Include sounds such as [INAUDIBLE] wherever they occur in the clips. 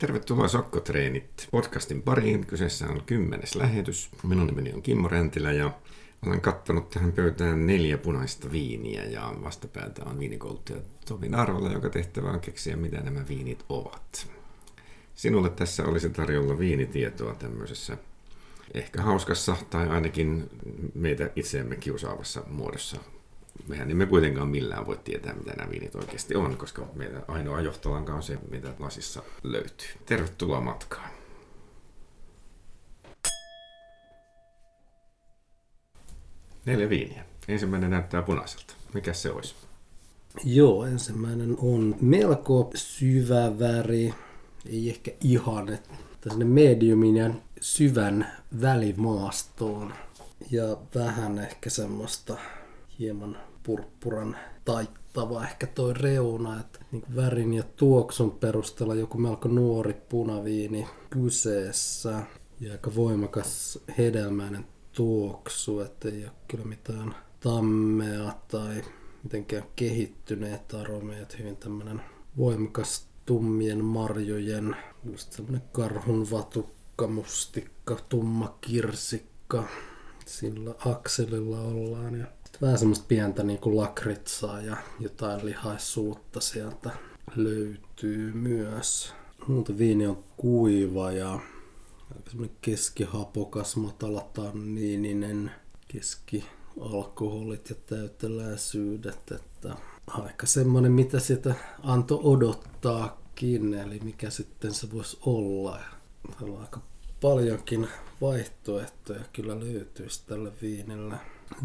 Tervetuloa Sokkotreenit podcastin pariin. Kyseessä on kymmenes lähetys. Minun nimeni on Kimmo Räntilä ja olen kattanut tähän pöytään neljä punaista viiniä ja vastapäätä on viinikouluttaja Tomi Narvola, joka tehtävä on keksiä, mitä nämä viinit ovat. Sinulle tässä olisi tarjolla viinitietoa tämmöisessä ehkä hauskassa tai ainakin meitä itseämme kiusaavassa muodossa mehän emme kuitenkaan millään voi tietää, mitä nämä viinit oikeasti on, koska meidän ainoa johtolanka on se, mitä lasissa löytyy. Tervetuloa matkaan. Neljä viiniä. Ensimmäinen näyttää punaiselta. Mikä se olisi? Joo, ensimmäinen on melko syvä väri. Ei ehkä ihan, että mediumin ja syvän välimaastoon. Ja vähän ehkä semmoista hieman purppuran taittava ehkä toi reuna, että niin värin ja tuoksun perusteella joku melko nuori punaviini kyseessä ja aika voimakas hedelmäinen tuoksu, että ei ole kyllä mitään tammea tai mitenkään kehittyneet aromeet, hyvin tämmöinen voimakas tummien marjojen, just semmoinen karhun vatukka, mustikka, tumma kirsikka, sillä akselilla ollaan ja vähän semmoista pientä niin kuin lakritsaa ja jotain lihaisuutta sieltä löytyy myös. Muuta viini on kuiva ja semmoinen keskihapokas, matala tanniininen, keskialkoholit ja täyteläisyydet, että aika semmoinen, mitä sitä anto odottaakin, eli mikä sitten se voisi olla. Täällä on aika paljonkin vaihtoehtoja kyllä löytyisi tälle viinille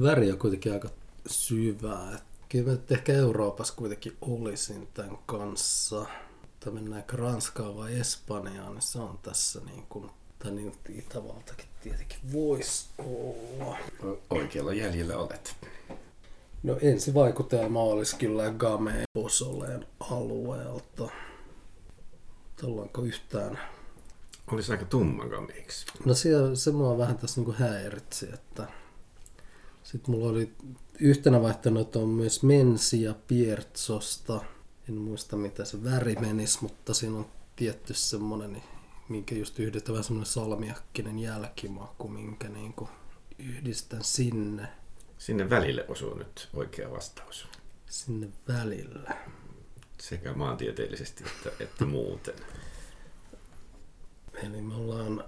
väri on kuitenkin aika syvää. Kyllä mä ehkä Euroopassa kuitenkin olisin tämän kanssa. Mutta mennäänkö Ranskaan vai Espanjaan, niin se on tässä niin kuin, tai niin Itävaltakin tietenkin voisi olla. Oikealla jäljellä olet. No ensi vaikutelma olisi kyllä Game Bosoleen alueelta. Ollaanko yhtään olisi aika tumma gameiksi. No se, se mua vähän tässä niinku häiritsi, että sitten mulla oli yhtenä vaihtoehtona on myös Mensia Piertsosta. En muista mitä se väri menisi, mutta siinä on tietty semmonen, niin, minkä just yhdistää vähän semmonen salmiakkinen jälkimaku, minkä niin kuin yhdistän sinne. Sinne välille osuu nyt oikea vastaus. Sinne välillä. Sekä maantieteellisesti että, että muuten. Eli me ollaan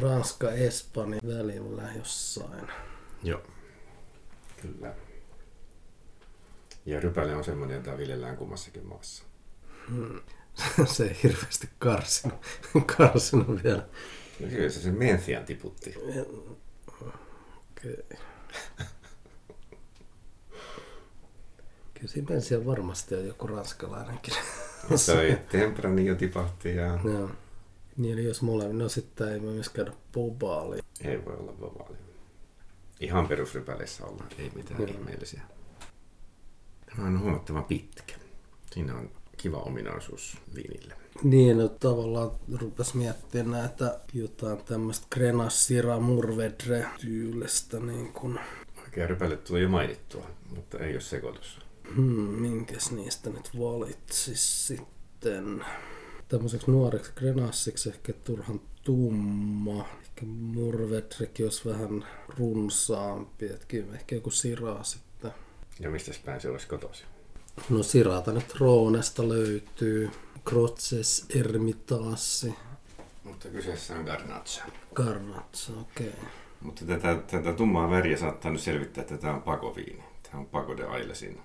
Ranska-Espanja välillä jossain. Joo. Kyllä. Ja rypäle on semmoinen, jota viljellään kummassakin maassa. Hmm. [LAUGHS] se ei hirveästi karsinut, karsinut vielä. No kyllä se sen Menthian tiputti. Okei. Okay. Kyllä siinä varmasti on joku ranskalainenkin. Toi Temprani jo tipahti ja... Joo. Niin eli jos molemmin, no sitten ei myös käydä bobaali. Ei voi olla bobaali. Ihan perusrypäleissä olla, ei mitään Kyllä. ihmeellisiä. Tämä on huomattavan pitkä. Siinä on kiva ominaisuus viinille. Niin, no tavallaan rupes miettimään näitä jotain tämmöistä Grenassira Murvedre tyylistä niin kun... Oikea rypäle tuli jo mainittua, mutta ei ole sekoitus. Hmm, minkäs niistä nyt valitsis sitten? Tämmöiseksi nuoreksi Grenassiksi ehkä turhan tumma. Ehkä Murvedrekin olisi vähän runsaampi. Että kyllä ehkä joku Siraa sitten. Ja mistä päin se olisi kotoisin? No Sirata nyt Roonesta löytyy. Crotses Ermitassi. Mutta kyseessä on Garnacha. Garnacha, okei. Okay. Mutta tätä, tätä tummaa väriä saattaa nyt selvittää, että tämä on pakoviini. Tämä on Pago de Ailesin.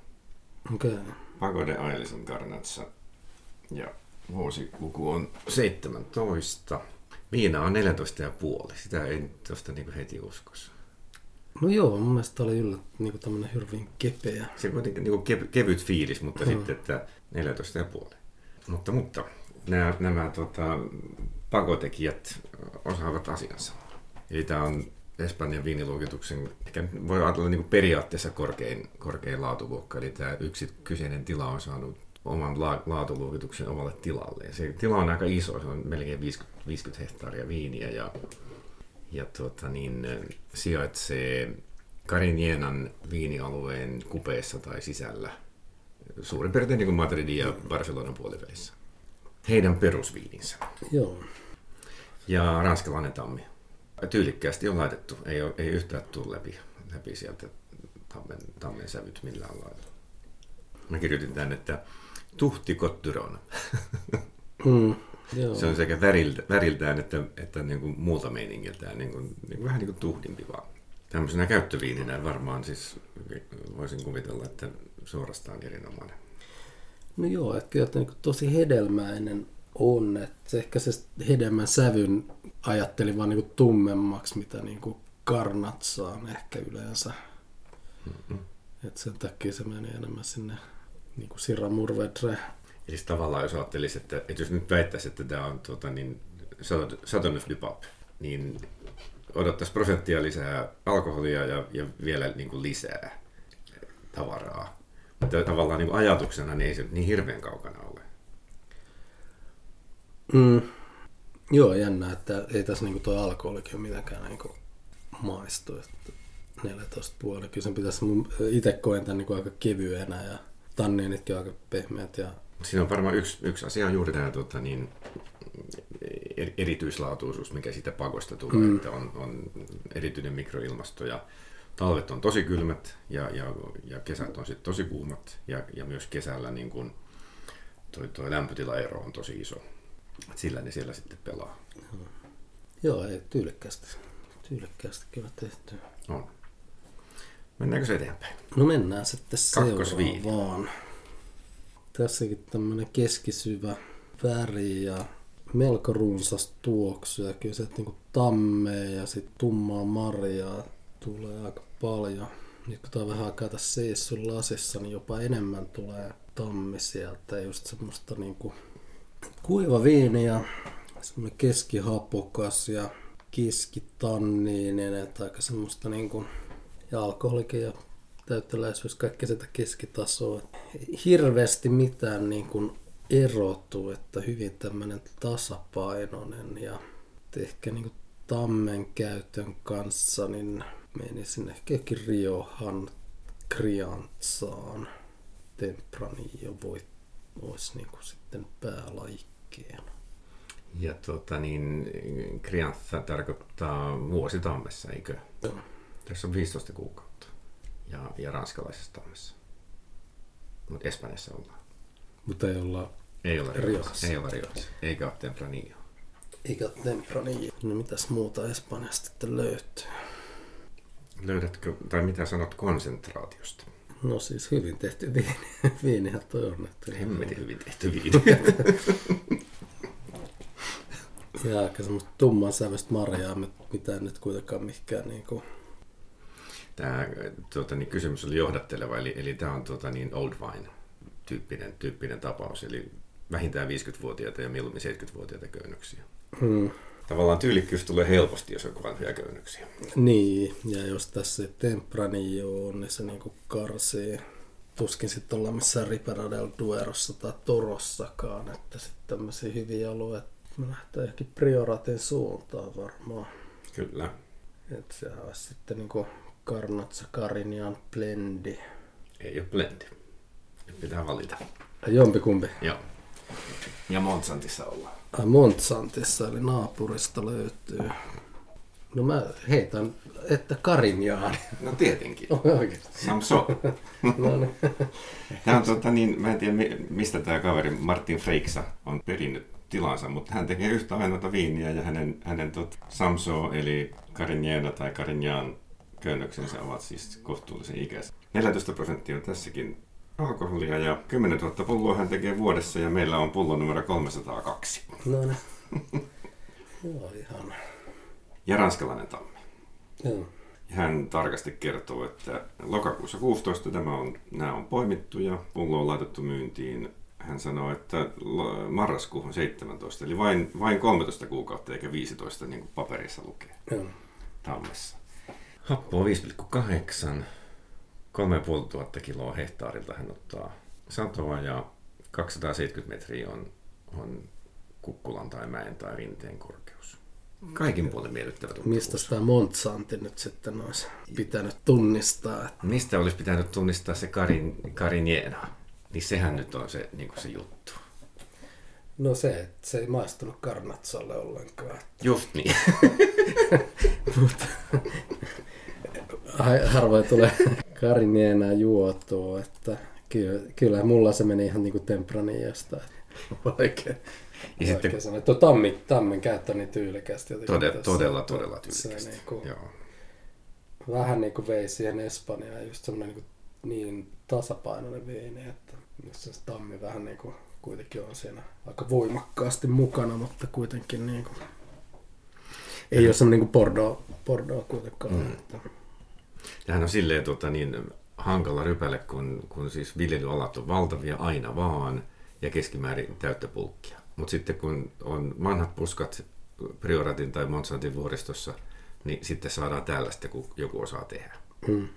Okei. Okay. Pago de Ailesin Garnacha. Ja vuosiluku on 17. Viina on 14,5. Sitä ei tuosta niin heti uskoisi. No joo, mun mielestä oli yllä niin tämmöinen hyvin kepeä. Se on niin kev- kevyt fiilis, mutta hmm. sitten, että 14,5. Mutta, mutta nämä, nämä tota, pakotekijät osaavat asiansa. Eli tämä on Espanjan viiniluokituksen, ehkä voi ajatella niin periaatteessa korkein, korkein laatuluokka, eli tämä yksi kyseinen tila on saanut oman la- laatuluokituksen omalle tilalle. Ja se tila on aika iso, se on melkein 50, 50 hehtaaria viiniä ja, ja tuota, niin, sijaitsee Carinienan viinialueen kupeessa tai sisällä. Suurin piirtein niin kuin Madridin ja Barcelonan puolivälissä. heidän perusviininsä. Joo. Ja ranskalainen tammi. Tyylikkäästi on laitettu, ei, ole, ei yhtään tule läpi, läpi sieltä tammen, tammen sävyt millään lailla. Mä kirjoitin tänne, että tuhti kottyron. Mm. Joo. Se on sekä väriltä, väriltään että, että niin kuin muulta meiningiltään niin kuin, niin kuin, vähän niin kuin tuhdimpi vaan. Tämmöisenä käyttöviininä varmaan siis voisin kuvitella, että suorastaan erinomainen. No joo, että kyllä että niin tosi hedelmäinen on. Että ehkä se hedelmän sävyn ajattelin vaan niin tummemmaksi, mitä niin kuin karnatsa on ehkä yleensä. Mm-hmm. Et sen takia se menee enemmän sinne niin kuin Sirra Murvedre. Eli tavallaan jos ajattelisi, että, että jos nyt väittäisi, että tämä on tuota, niin, Satonef Dupap, niin odottaisi prosenttia lisää alkoholia ja, ja vielä niin kuin lisää tavaraa. Mutta tavallaan niin kuin ajatuksena niin ei se niin hirveän kaukana ole. Mm. Joo, jännä, että ei tässä niinku tuo alkoholikin ole mitenkään niinku maistu. Että 14 puoli. Kyllä sen pitäisi, itse koen tämän niinku aika kevyenä ja tanniinitkin on aika pehmeät. Ja... Siinä on varmaan yksi, yksi asia on juuri tämä tota, niin, erityislaatuisuus, mikä siitä pakosta tulee, mm. että on, on erityinen mikroilmasto ja talvet on tosi kylmät ja, ja, ja kesät on sitten tosi kuumat ja, ja myös kesällä niin kun toi, toi lämpötilaero on tosi iso. Et sillä ne siellä sitten pelaa. Joo, ei, tyylikkästi. Tyylikkästi kyllä tehty. On. Mennäänkö se eteenpäin? No mennään sitten seuraavaan. Tässäkin tämmönen keskisyvä väri ja melko runsas tuoksu ja kyllä se niinku tammea ja sitten tummaa marjaa tulee aika paljon. Nyt kun tää on vähän aikaa tässä seissyt lasissa, niin jopa enemmän tulee tammi sieltä. Just semmoista niinku kuiva viini ja semmoinen keskihapokas ja keskitanniinen, että aika semmoista niinku, ja alkoholikin ja täytteläisyys, kaikki sitä keskitasoa. Hirveästi mitään niin kuin erotu, että hyvin tämmöinen tasapainoinen ja ehkä niin kuin tammen käytön kanssa niin menisin ehkä Riohan Kriantsaan. Tempranillo voi, olisi niin kuin sitten päälajikkeena. Ja tota niin, Kriantsa tarkoittaa vuosi tammessa, eikö? Joo. Tässä on 15 kuukautta. Ja, ja ranskalaisessa tammessa. Mutta Espanjassa ollaan. Mutta ei olla Ei ole Riohassa. Ei ole Riohassa. Eikä ole Tempranillo. eikä Tempranillo. No mitäs muuta Espanjasta sitten löytyy? Löydätkö, tai mitä sanot konsentraatiosta? No siis hyvin tehty viini. [LAUGHS] Viinihän toi on. Että Hemmetin hyvin tehty viini. [LAUGHS] Ja aika semmoista tumman sävyistä marjaa, mitä nyt kuitenkaan mikään niinku... Tämä tuota, niin kysymys oli johdatteleva, eli, eli tämä on tuota, niin old wine tyyppinen, tyyppinen tapaus, eli vähintään 50-vuotiaita ja mieluummin 70-vuotiaita köynnöksiä. Hmm. Tavallaan tyylikkyys tulee helposti, jos on vanhoja köynnöksiä. Niin, ja jos tässä ei Tempranillo on, niin se niinku karsii. Tuskin sitten ollaan missään Ripera del Duerossa tai Torossakaan, että sitten tämmöisiä hyviä alueita me lähtee ehkä Prioratin suuntaan varmaan. Kyllä. Että se olisi sitten niinku Karnatsa Carignan Blendi. Ei ole blendi. Nyt pitää valita. Jompikumpi. Joo. Ja Monsantissa ollaan. Ai Montsantissa, eli naapurista löytyy. No mä heitän, että Carignan. No tietenkin. Samso. No niin. Tämä on, tota, niin, mä en tiedä mi- mistä tämä kaveri Martin Freiksa on perinnyt tilansa, mutta hän tekee yhtä ainoata viiniä ja hänen, hänen tot, Samso eli Carignano tai Carignan köynnöksensä ovat siis kohtuullisen ikäisiä. 14 prosenttia on tässäkin alkoholia ja 10 000 pulloa hän tekee vuodessa ja meillä on pullo numero 302. No niin. [LAUGHS] Joo, ihan. Ja ranskalainen tammi. Joo. Hän tarkasti kertoo, että lokakuussa 16 tämä on, nämä on poimittu ja pullo on laitettu myyntiin. Hän sanoo, että marraskuuhun 17, eli vain, vain 13 kuukautta eikä 15 niin kuin paperissa lukee Joo. tammessa. Happoa 5,8, 3500 kiloa hehtaarilta hän ottaa satoa ja 270 metriä on, on kukkulan tai mäen tai rinteen korkeus. Kaikin puolin miellyttävä tuntuvuus. Mistä tämä Montsanti nyt sitten olisi pitänyt tunnistaa? että- Mistä olisi pitänyt tunnistaa se Karin, Carignan? Niin sehän nyt on se, niin kuin se juttu. No se, että se ei maistunut karnatsalle ollenkaan. Just niin. [LAUGHS] Mutta harvoin tulee [LAUGHS] Karinienää juotua, että kyllä, kyllä mulla se meni ihan niinku tempraniasta. Vaikea, Ja sitten sanoa. Tuo tammi, tammen käyttö niin tyylikästi. todella, tässä, todella, todella se tyylikästi. niinku, Joo. vähän niin kuin vei siihen Espanjaan just semmoinen niin, niin tasapainoinen viini, että se tammi vähän niin kuin kuitenkin on siinä aika voimakkaasti mukana, mutta kuitenkin niin kuin, ei ole semmoinen niin kuin Bordeaux, Bordeaux kuitenkaan. Mm. Että, Tämähän on silleen tota, niin, hankala rypäle, kun, kun siis viljelyalat on valtavia aina vaan ja keskimäärin täyttä pulkkia. Mutta sitten kun on vanhat puskat Prioratin tai Monsantin vuoristossa, niin sitten saadaan tällaista, kun joku osaa tehdä. mm.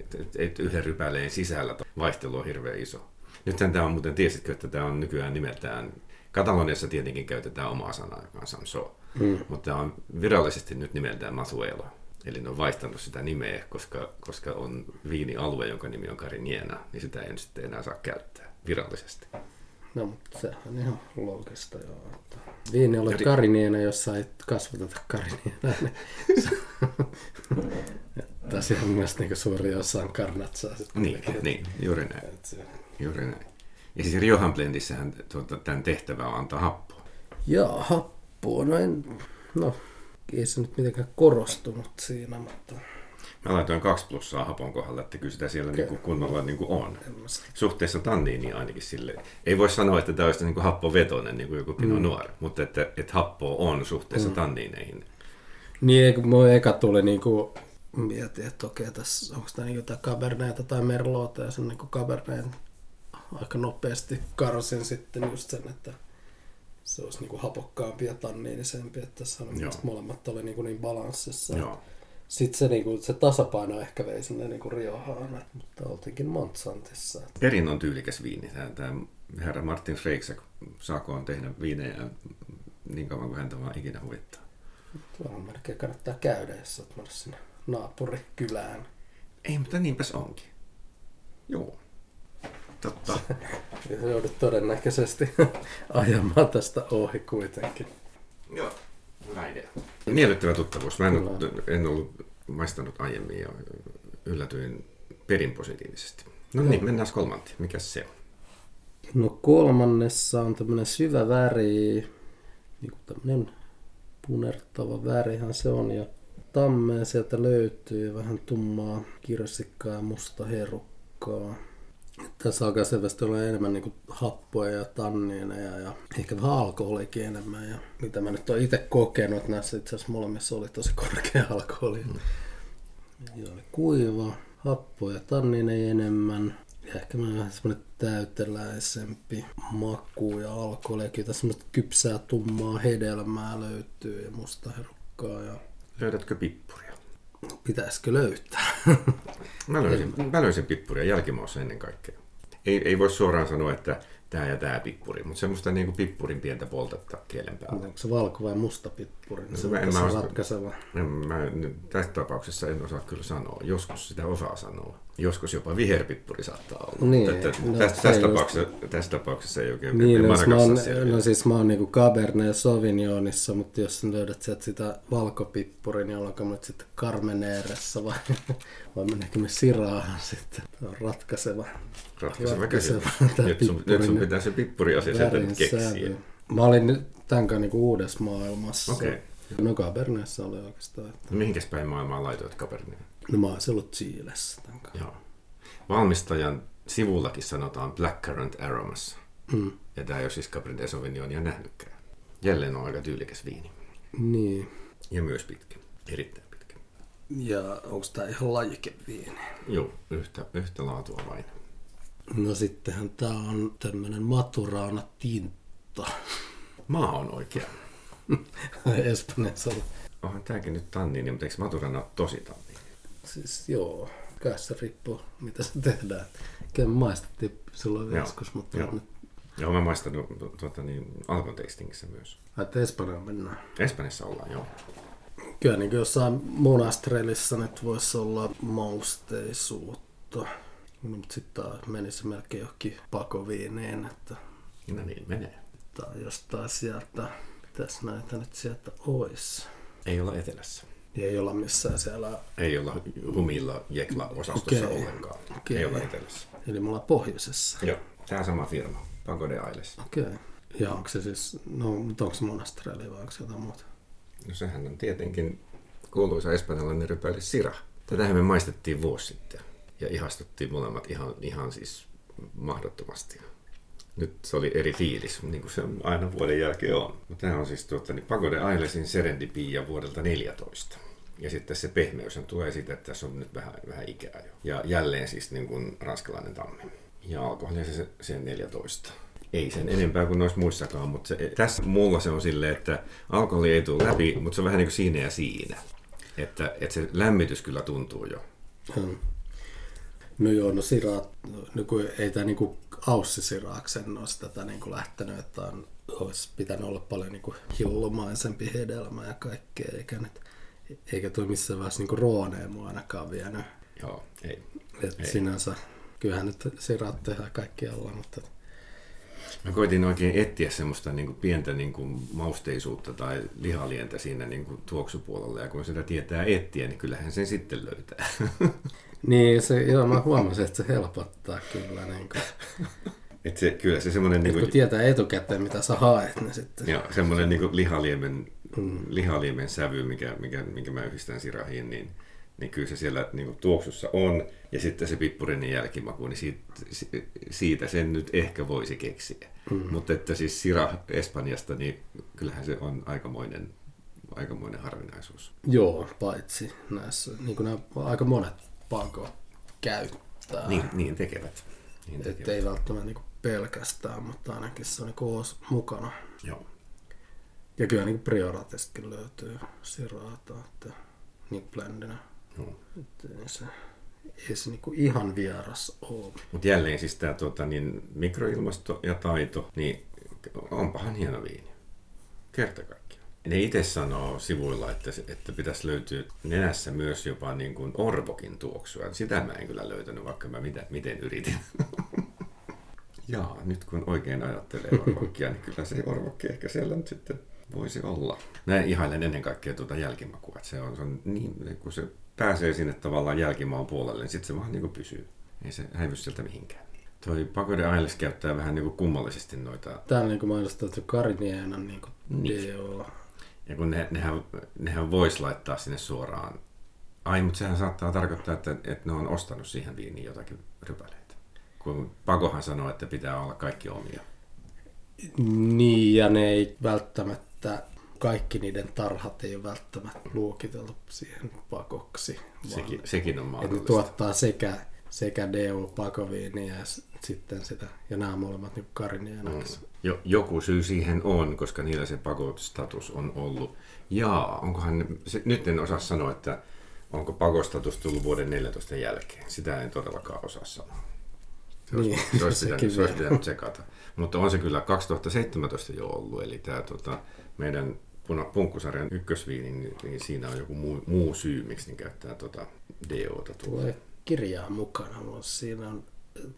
Et, et, et yhden rypäleen sisällä vaihtelu on hirveän iso. Nythän tämä on muuten, tiesitkö, että tämä on nykyään nimeltään, Kataloniassa tietenkin käytetään omaa sanaa, joka on Samso, Mm. mutta tämä on virallisesti nyt nimeltään Masuelo. Eli ne on vaihtanut sitä nimeä, koska, koska on viinialue, jonka nimi on Cariniena, niin sitä ei sitten enää saa käyttää virallisesti. No, mutta sehän on ihan loogista joo. Että viini oli Eri- kariniena, jossa ei kasvateta karinienaa. Niin [LAUGHS] että siinä on myös niin suuri osa on karnatsaa. Niin, niin juuri näin. Se- Juuri näin. Ja siis Riohan Blendissähän tuota, tämän tehtävä on antaa happoa. Jaa, happua. No, en, no ei se nyt mitenkään korostunut siinä, mutta Mä laitoin kaksi plussaa hapon kohdalla, että kyllä sitä siellä niinku kunnolla niinku on. Suhteessa tanniiniin ainakin sille. Ei voi sanoa, että tämä olisi niinku happovetoinen, niin kuin joku Pinot Mm. Noir, mutta että, että happoa on suhteessa Mm. tanniineihin. Niin, kun mun eka tuli niinku, mietin, että okei, tässä onko tämä niinku jotain Cabernettä tai Merlota ja sen niinku Cabernet aika nopeasti karsin sitten just sen, että se olisi niinku hapokkaampi ja tanniinisempi, että tässä on Joo. molemmat oli niinku niin balanssissa. Joo. Sitten se, niinku, se tasapaino ehkä vei sinne niinku Riohaan, et- mutta oltiinkin Montsantissa. Perin on tyylikäs viini. Tämä, tämä herra Martin Freiksak saakoon tehdä viinejä niin kauan kuin häntä vaan ikinä huvittaa. Tuohon melkein kannattaa käydä, jos olet sinne naapurikylään. Ei, mutta niinpäs onkin. Joo. Totta. [LAUGHS] Joudut todennäköisesti [LAUGHS] ajamaan tästä ohi kuitenkin. Joo. Hyvä idea. Miellyttävä tuttavuus. Mä en, Kyllä. ollut, en ollut maistanut aiemmin ja yllätyin perin positiivisesti. No niin, mennään kolmanteen. Mikäs se on? No kolmannessa on tämmönen syvä väri, niin kuin tämmönen punertava värihän se on ja tammea sieltä löytyy vähän tummaa kirsikkaa ja musta herukkaa. Tässä alkaa selvästi olla enemmän niin happoja ja tanniineja ja ehkä vähän alkoholikin enemmän. Ja mitä mä nyt oon itse kokenut, että näissä itse asiassa molemmissa oli tosi korkea alkoholi. Mm. Ja oli kuiva, happoja ja tanniineja enemmän. Ja ehkä vähän semmoinen täyteläisempi maku ja alkoholi. Ja kyllä tässä semmoista kypsää tummaa hedelmää löytyy ja musta herukkaa. Ja Löydätkö pippuria? pitäisikö löytää? [LAUGHS] Mä löysin, mä löysin pippuria jälkimaussa ennen kaikkea. Ei, ei voi suoraan sanoa, että tämä ja tämä pippuri, mutta semmoista niin kuin pippurin pientä poltetta kielen päällä. Onko se valko vai musta pippuri? No, Se mä- on en mä ratkaiseva. En Mä, tässä tapauksessa en osaa kyllä sanoa. Joskus sitä osaa sanoa. Joskus jopa viherpippuri saattaa olla. Niin, Mutta että no tässä, se tässä, just- tapauksessa, tässä tapauksessa ei oikein Niin, en jos mä oon, no siis mä oon niinku Cabernet Sauvignonissa, mutta jos löydät sieltä sitä valkopippuria, niin ollaanko nyt sitten Carmeneressa vai, [LAUGHS] vai mennäänkö me Siraahan sitten? Tämä on ratkaiseva. Ratkaiseva ratkaiseva Nyt sun, nyt sun pippurin pitää se pippuriasia sieltä värin nyt keksiä. sävy. Mä olin nyt tämän kanssa niinku uudessa maailmassa. Okei. No Cabernetissa oli oikeastaan. Että... No, mihinkäs päin maailmaa laitoit Cabernet? No mä oon ollut Chiilessä tämän kanssa. Joo. Valmistajan sivullakin sanotaan blackcurrant aromas. Mm. Ja tämä ei ole siis Cabernet Sauvignonia nähnytkään. Jälleen on aika tyylikäs viini. Niin. Ja myös pitkä. Erittäin pitkä. Ja onko tää ihan lajikeviini? Joo, yhtä, yhtä laatua vain. No sittenhän tää on tämmönen Maturaana Tinta. [LAUGHS] Maa on oikea. [LAUGHS] Espanjassa. Onhan tääkin nyt tanniini, mutta eikö Maturana ole tosi tanniini? Siis joo, kai se riippuu mitä se tehdään. Kyllä maistettiin silloin Joo, joskus, mutta joo. nyt Joo, mä maistan tu- tuota, niin, Alkon tastingissa myös. että Espanjaan mennään. Espanjassa ollaan, joo. Kyllä niin kuin jossain monastrelissa nyt voisi olla mausteisuutta. No, mutta sitten taas menisi melkein johonkin pakoviineen, että No niin, menee. On jostain sieltä. Mitäs näitä nyt sieltä ois? Ei olla etelässä. Ei olla missään siellä. Ei olla humilla jekla osastossa Okei. ollenkaan. Okei. Ei olla etelässä. Eli me ollaan pohjoisessa. Joo. Tämä sama firma. Pago de Ailes. Okei. Ja onko se siis, no mutta onko se monastreli vai onko se jotain muuta? No sehän on tietenkin kuuluisa espanjalainen rypäli Sira. Tätähän me maistettiin vuosi sitten. Ja ihastuttiin molemmat ihan, ihan siis mahdottomasti. Nyt se oli eri fiilis, niin kuin se aina vuoden jälkeen on. Tämä on siis tuota, niin Pago de Ailesin Serendipia vuodelta 14. Ja sitten se pehmeys tulee siitä, että tässä on nyt vähän, vähän ikää jo. Ja jälleen siis niin kuin ranskalainen tammi. Ja alkoholia se, se 14. Ei sen enempää kuin noissa muissakaan, mutta se, tässä mulla se on silleen, että alkoholi ei tule läpi, mutta se on vähän niin kuin siinä ja siinä. Että, että se lämmitys kyllä tuntuu jo. Hmm. No joo, no siraat, no kun ei tämä niinku Aussi Siraaksen olisi tätä niinku lähtenyt, että on, olisi pitänyt olla paljon niinku hillumaisempi hedelmä ja kaikkea, eikä, nyt, eikä toi missään vaiheessa niinku rooneen mua ainakaan vienyt. Joo, ei. Et Ei. sinänsä, kyllähän nyt siraat tehdään kaikkialla, mutta Mä koitin oikein etsiä semmoista niin kuin pientä niin kuin mausteisuutta tai lihalientä siinä niin kuin tuoksupuolella. Ja kun sitä tietää etsiä, niin kyllähän sen sitten löytää. [LAUGHS] Niin, se, joo, mä huomasin, että se helpottaa kyllä. Niin kuin, [LAUGHS] Et se, kyllä se semmoinen niin kun kuin, tietää etukäteen, mitä sä haet, niin sitten... joo, semmoinen niin kuin lihaliemen, Mm. lihaliemen sävy, mikä, mikä, minkä mä yhdistän sirahiin, niin, niin kyllä se siellä niin kuin tuoksussa on. Ja sitten se pippurinen jälkimaku, niin siitä, si- siitä sen nyt ehkä voisi keksiä. Mm. Mutta että siis sira Espanjasta, niin kyllähän se on aikamoinen, aikamoinen harvinaisuus. Joo, paitsi näissä, niin kuin nämä aika monet pakot käyttää. Niin, niin tekevät. Niin Että tekevät. ei välttämättä niin pelkästään, mutta ainakin se on niin mukana. Joo. Ja kyllä niin prioraatistakin löytyy siraata, että niin blendinä. Joo. Että ei se, ei se niin ihan vieras ole. Mutta jälleen siis tämä tuota, niin mikroilmasto ja taito, niin onpahan hieno viini. Kerta kaikkiaan. Ne itse sanoo sivuilla, että, että pitäisi löytyä nenässä myös jopa niin kuin orvokin tuoksua. Sitä mä en kyllä löytänyt, vaikka mä mitä, miten yritin. [LAUGHS] Jaa, nyt kun oikein ajattelee orvokkia, niin kyllä se orvokki ehkä siellä nyt sitten voisi olla. Mä ihailen ennen kaikkea tuota jälkimakua. että Se on, se on niin, kun se pääsee sinne tavallaan jälkimaan puolelle, niin sitten se vaan niin pysyy. Ei se häivy sieltä mihinkään. Toi Pago de Ailes käyttää vähän niin kuin kummallisesti noita Täällä niin kuin mainostaa, että Cariniena on niin kuin Niin. Ja kun ne, nehän, nehän voisi laittaa sinne suoraan. Ai, mutta sehän saattaa tarkoittaa, että, että ne on ostanut siihen viiniin jotakin rypäleitä. Kun Pagohan sanoo, että pitää olla kaikki omia. Niin, ja ne ei välttämättä, kaikki niiden tarhat ei ole välttämättä luokiteltu siihen pakoksi. vaan Sekin, sekin on että ne mahdollista. tuottaa sekä, sekä DO-pakoviiniä ja sitten sitä, ja nämä molemmat niin Carinianaksi. Jo, joku syy siihen on, koska niillä se Pago-status on ollut. Jaa, onkohan, se, nyt en osaa sanoa, että onko Pago-status tullut vuoden 14 jälkeen. Sitä en todellakaan osaa sanoa. Se olisi, Niin, se olisi, [LAUGHS] pitänyt, se olisi pitänyt tsekata. Mutta on se kyllä 2017 jo ollut, eli tämä tota, meidän punkkusarjan ykkösviini, niin, niin siinä on joku muu, muu syy, miksi ne käyttää tota DOta. Tulee kirjaa mukana, mutta siinä on,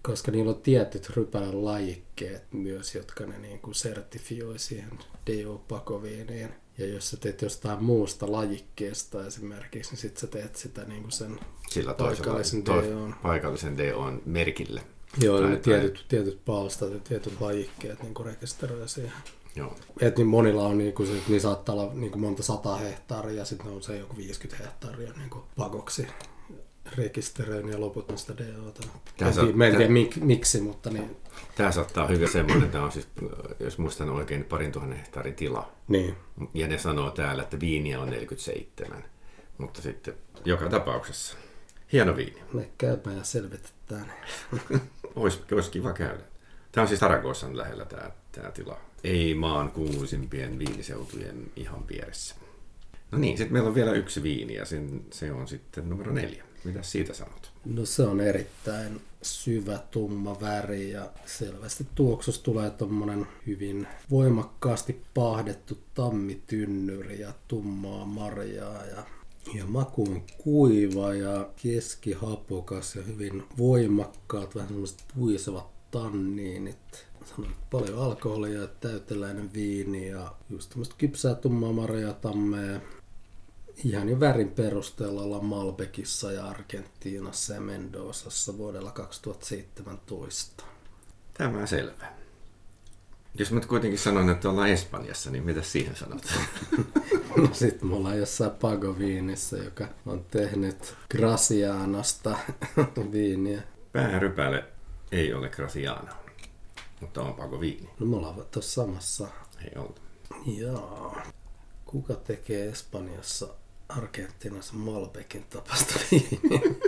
koska niillä on tietyt rypälän lajikkeet myös, jotka ne niin kuin sertifioi siihen DO-pakoviiniin. Ja jos sä teet jostain muusta lajikkeesta esimerkiksi, niin sitten sä teet sitä niin kuin sen Sillä paikallisen DOn. paikallisen DOn merkille. Joo, Tai- eli tai- tietyt, tietyt palstat ja tietyt lajikkeet niin rekisteröi siihen. Joo. Et niin monilla on, niin kuin se, niin saattaa olla niin kuin monta sata hehtaaria ja sitten on se joku 50 hehtaaria niin kuin pakoksi rekisteröin ja loput on sitä DOta. Tiedä- Mä en tiedä mik, miksi, mutta niin. Tämä saattaa olla hyvin semmoinen, tämä on siis, jos muistan oikein, parin tuhannen hehtaarin tila. niin. Ja ne sanoo täällä, että viiniä on 47. Mutta sitten joka tapauksessa hieno viini. Me käymään ja selvitetään. [LAUGHS] Olisi, olisi kiva käydä. Tämä on siis Saragossan lähellä tämä, tämä tila. Ei maan kuuluisimpien viiniseutujen ihan vieressä. No niin, sitten meillä on vielä yksi viini ja sen, se on sitten numero neljä. Mitä siitä sanot? No se on erittäin syvä, tumma väri ja selvästi tuoksus tulee tommonen hyvin voimakkaasti pahdettu tammitynnyri ja tummaa marjaa ja, ja maku on kuiva ja keskihapokas ja hyvin voimakkaat, vähän semmoiset puisevat tanniinit. Paljon alkoholia, täyteläinen viini ja just tämmöistä kypsää tummaa marjaa tammea. Ihan jo värin perusteella ollaan Malbekissa ja Argentiinassa ja Mendosassa vuodella 2017. Tämä selvä. Jos mä kuitenkin sanon, että ollaan Espanjassa, niin mitä siihen sanot? [LAUGHS] No sit me ollaan jossain Pagoviinissa, joka on tehnyt Gracianasta [LAUGHS] viiniä. Päärypäle ei ole Graciano, mutta on Pago viini. No me ollaan tuossa samassa. Ei ollut. Joo. Kuka tekee Espanjassa Argentiinassa Malbekin tapasta viiniä? [LAUGHS]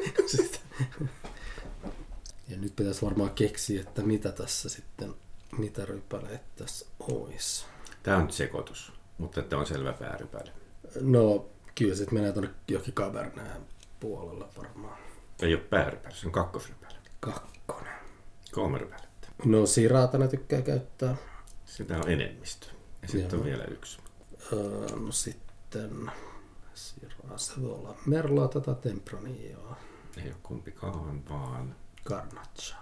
Ja nyt pitäisi varmaan keksiä, että mitä tässä sitten, mitä rypäleitä tässä olisi. Tämä on nyt sekoitus, mutta että on selvä päärypäle. No, kyllä sitten menee tuonne johonkin Caberneen puolella varmaan. Ei ole päärypäle, se on kakkosrypäle. Kakkonen. Kolme rypälettä. No, siraatana tykkää käyttää. Sitä on enemmistö. Ja sitten on vielä yksi. Öö, no sitten, siraa, se voi olla Merlota tai Tempranilloa. Ei ole kumpikaan, vaan, Garnacha.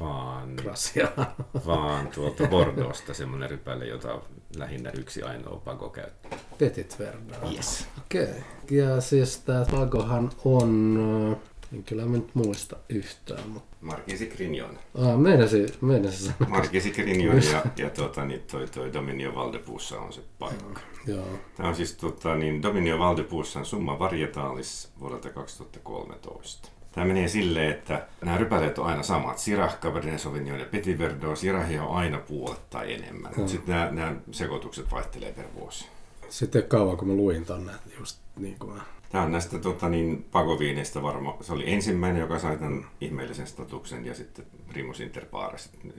vaan, Graciano. [LAUGHS] vaan tuolta Bordeauxsta semmoinen rypäle, jota lähinnä yksi ainoa Pago käyttää. Petit Verdun. Yes. Okei. Okay. Ja siis tää Pagohan on, en kyllä mä nyt muista yhtään, mutta... Marquisi Grignon. Ah, meidäsi, meidäsi sanoa. Marquisi Grignon ja, [LAUGHS] ja tuota, niin toi, toi Dominio Valdepuussa on se paikka. Joo. Tämä on siis tota, niin Dominio Valdepuussan summa varietaalis vuodelta 2013. Tämä menee silleen, että nämä rypäleet on aina samat. Syrah, Cabernet Sauvignon ja Petit Verdot. Syrahia on aina puolet tai enemmän. Mm. Sitten nämä, nämä sekoitukset vaihtelee per vuosi. Sitten kauan kun mä luin tonne, just niin kuin mä... Tämä on näistä tota, niin, pagoviineista varma. Se oli ensimmäinen, joka sai tämän ihmeellisen statuksen ja sitten Primus Inter Pares, äh,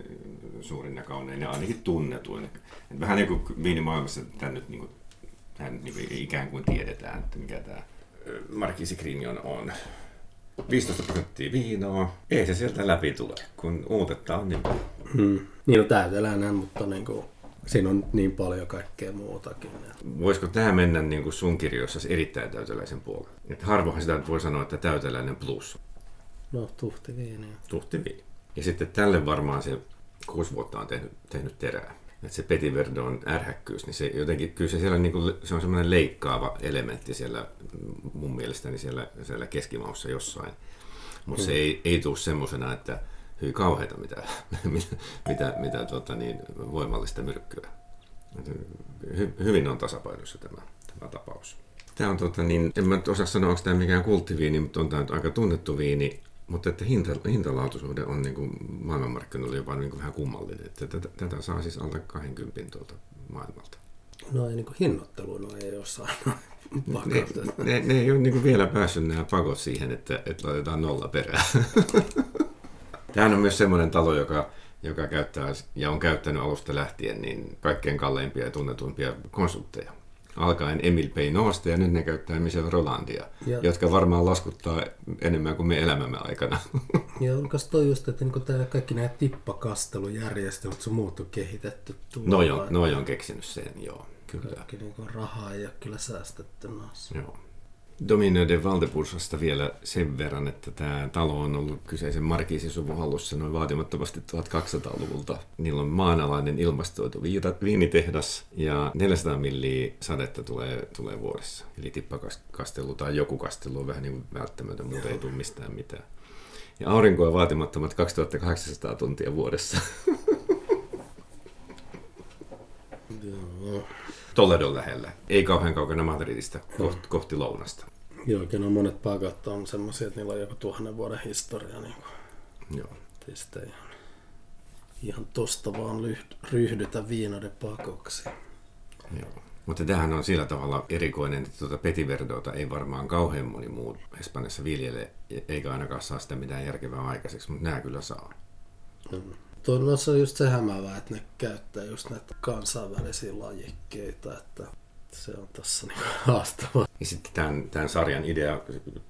suurin ja kaunein ja ainakin tunnetuin. Et vähän niin kuin viinimaailmassa tämä nyt niin kuin, tähän niin kuin ikään kuin tiedetään, että mikä tämä Marquisi Grignon on. 15 prosenttia viinoa. Ei se sieltä läpi tule, kun uutetta on niin paljon. Hmm. Niin on täyteläinen, mutta niin kuin, siinä on niin paljon kaikkea muutakin. Voisiko tämä mennä niin kuin sun kirjoissa erittäin täyteläisen puolelle? Et harvoin sitä voi sanoa, että täyteläinen plus. No, tuhti viini. tuhti viini. Ja sitten tälle varmaan se kuusi vuotta on tehnyt, tehnyt terää. Että se Petit Verdon ärhäkkyys, niin se jotenkin, kyllä se siellä niin kuin, se on semmoinen leikkaava elementti siellä mm, mun mielestäni siellä, siellä keskimaussa jossain. Mutta se ei, ei tule semmoisena, että hyi kauheita mitä, mitä, mitä, mitä tota niin, voimallista myrkkyä. Hy, hyvin on tasapainossa tämä, tämä tapaus. Tämä on, tota, niin, en mä osaa sanoa, onko tämä mikään kulttiviini, mutta on tämä aika tunnettu viini. Mutta että hinta, hintalaatuisuhde on niin kuin maailmanmarkkinoilla jopa niin kuin vähän kummallinen. Että tätä, tätä saa siis alle 20 tuolta maailmalta. No ei niin kuin hinnoitteluilla ei ole saanut Ne, ne, ne ei ole niin kuin vielä päässyt nämä pakot siihen, että, että laitetaan nolla perään. [LAUGHS] Tämähän on myös semmoinen talo, joka, joka käyttää ja on käyttänyt alusta lähtien niin kaikkein kalleimpia ja tunnetuimpia konsultteja. Alkaen Emil Peinoosta ja nyt ne käyttää Michel Rolandia, Ja- jotka varmaan laskuttaa enemmän kuin me elämämme aikana. [LAUGHS] Ja onkas toi just, että niin tää kaikki nämä tippakastelujärjestelmät, se on muuttu kehitetty. Noi on, noi on keksinyt sen, joo. Kyllä. Kaikki niin rahaa ei ole kyllä säästetty noissa. Joo. Domino de Valdepursasta vielä sen verran, että tämä talo on ollut kyseisen markiisisuvun hallussa noin vaatimattomasti 1200-luvulta. Niillä on maanalainen ilmastoitu viinitehdas ja 400 milliä sadetta tulee, tulee vuodessa. Eli tippakastelu tai joku kastelu on vähän niin kuin välttämätön, mutta ei tule mistään mitään. Ja aurinkoa vaatimattomat 2800 tuntia vuodessa. [LAUGHS] Joo. Toledon lähellä. Ei kauhean kaukana Madridista, kohti, kohti lounasta. Joo, kyllä monet pakat on semmoisia, että niillä on joku tuhannen vuoden historia. Niin kuin, Joo. ettei sitä ihan, ihan tosta vaan lyht, ryhdytä viinoiden pakoksi. Joo. Mutta tämähän on sillä tavalla erikoinen, että tuota Petit Verdota ei varmaan kauhean moni muu Espanjassa viljele, eikä ainakaan saa sitä mitään järkevää aikaiseksi, mutta nämä kyllä saa. Mm. Tuossa on just se hämävää, että ne käyttää just näitä kansainvälisiä lajikkeita, että se on tässä [LAUGHS] niin haastavaa. Ja sitten tämän, tämän sarjan idea,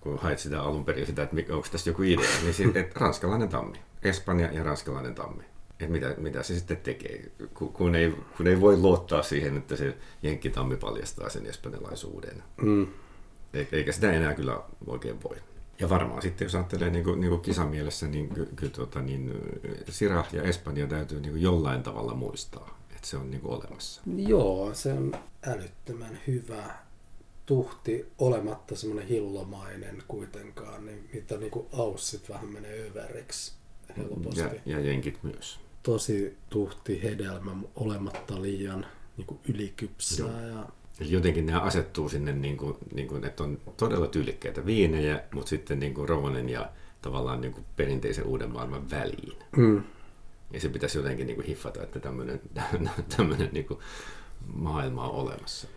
kun hait sitä alun perin sitä, että onko tässä joku idea, niin siitä, että ranskalainen tammi, Espanja ja ranskalainen tammi. Että mitä, mitä se sitten tekee, kun, kun, ei, kun ei voi luottaa siihen, että se jenkkitammi paljastaa sen espanjalaisuuden. Mm. E- Eikä sitä enää kyllä oikein voi. Ja varmaan sitten, jos ajattelee niin kuin, niin kuin kisamielessä, niin, ky, ky, tota, niin Sirah ja Espanja täytyy niin kuin jollain tavalla muistaa, että se on niin kuin olemassa. Joo, se on älyttömän hyvä tuhti olematta semmoinen hillomainen kuitenkaan, niin mitä niin kuin aussit vähän menee överiksi helposti. Ja, ja jenkit myös. Tosi tuhti hedelmä olematta liian niin kuin ylikypsää. Ja... Eli jotenkin ne asettuu sinne, niin kuin, niin kuin, että on todella tyylikkäitä viinejä, mutta sitten niin kuin Rovonen ja tavallaan niin kuin perinteisen uuden maailman väliin. Mm. Ja se pitäisi jotenkin niin kuin hiffata, että tämmöinen, [LAUGHS] tämmöinen niin kuin maailma on olemassa.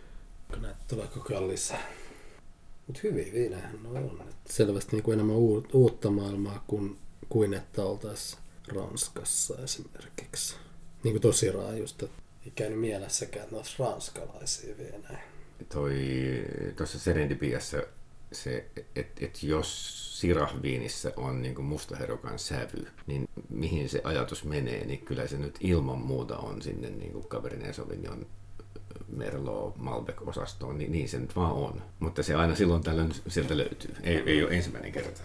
Näitä tulee koko ajan lisää. Mutta hyviä viinejähän ne on. Et selvästi niin kuin enemmän uutta maailmaa kuin, kuin että oltaisiin Ranskassa esimerkiksi. Niin kuin tosi raajusta. Ei käynyt mielessäkään, että ne olisi ranskalaisia vienejä. Toi, tuossa Serendipiassa se, että et jos sirahviinissä on niin mustaherokan sävy, niin mihin se ajatus menee, niin kyllä se nyt ilman muuta on sinne niin kuin Cabernet Sauvignon Merlot, Malbec-osastoon, niin, niin se nyt vaan on. Mutta se aina silloin tällöin sieltä löytyy. Ei, ei ole ensimmäinen kerta,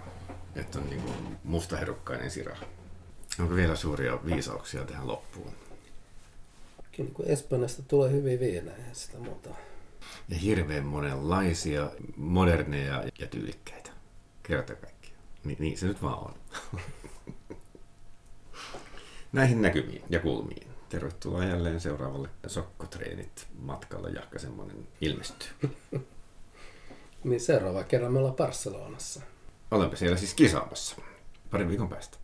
että on niin mustaherukkainen sirah. Onko vielä suuria viisauksia tähän loppuun? Kyllä niin Espanjasta tulee hyviä viinejä sitä muuta. Ja hirveän monenlaisia, moderneja ja tyylikkäitä. Kerta kaikkiaan. Ni, niin se nyt vaan on. [LAUGHS] Näihin näkymiin ja kulmiin. Tervetuloa jälleen seuraavalle Sokkotreenit matkalla, jahka semmoinen ilmestyy. [LAUGHS] niin seuraava kerran me ollaan Barcelonassa. Olemme siellä siis kisaamassa parin viikon päästä.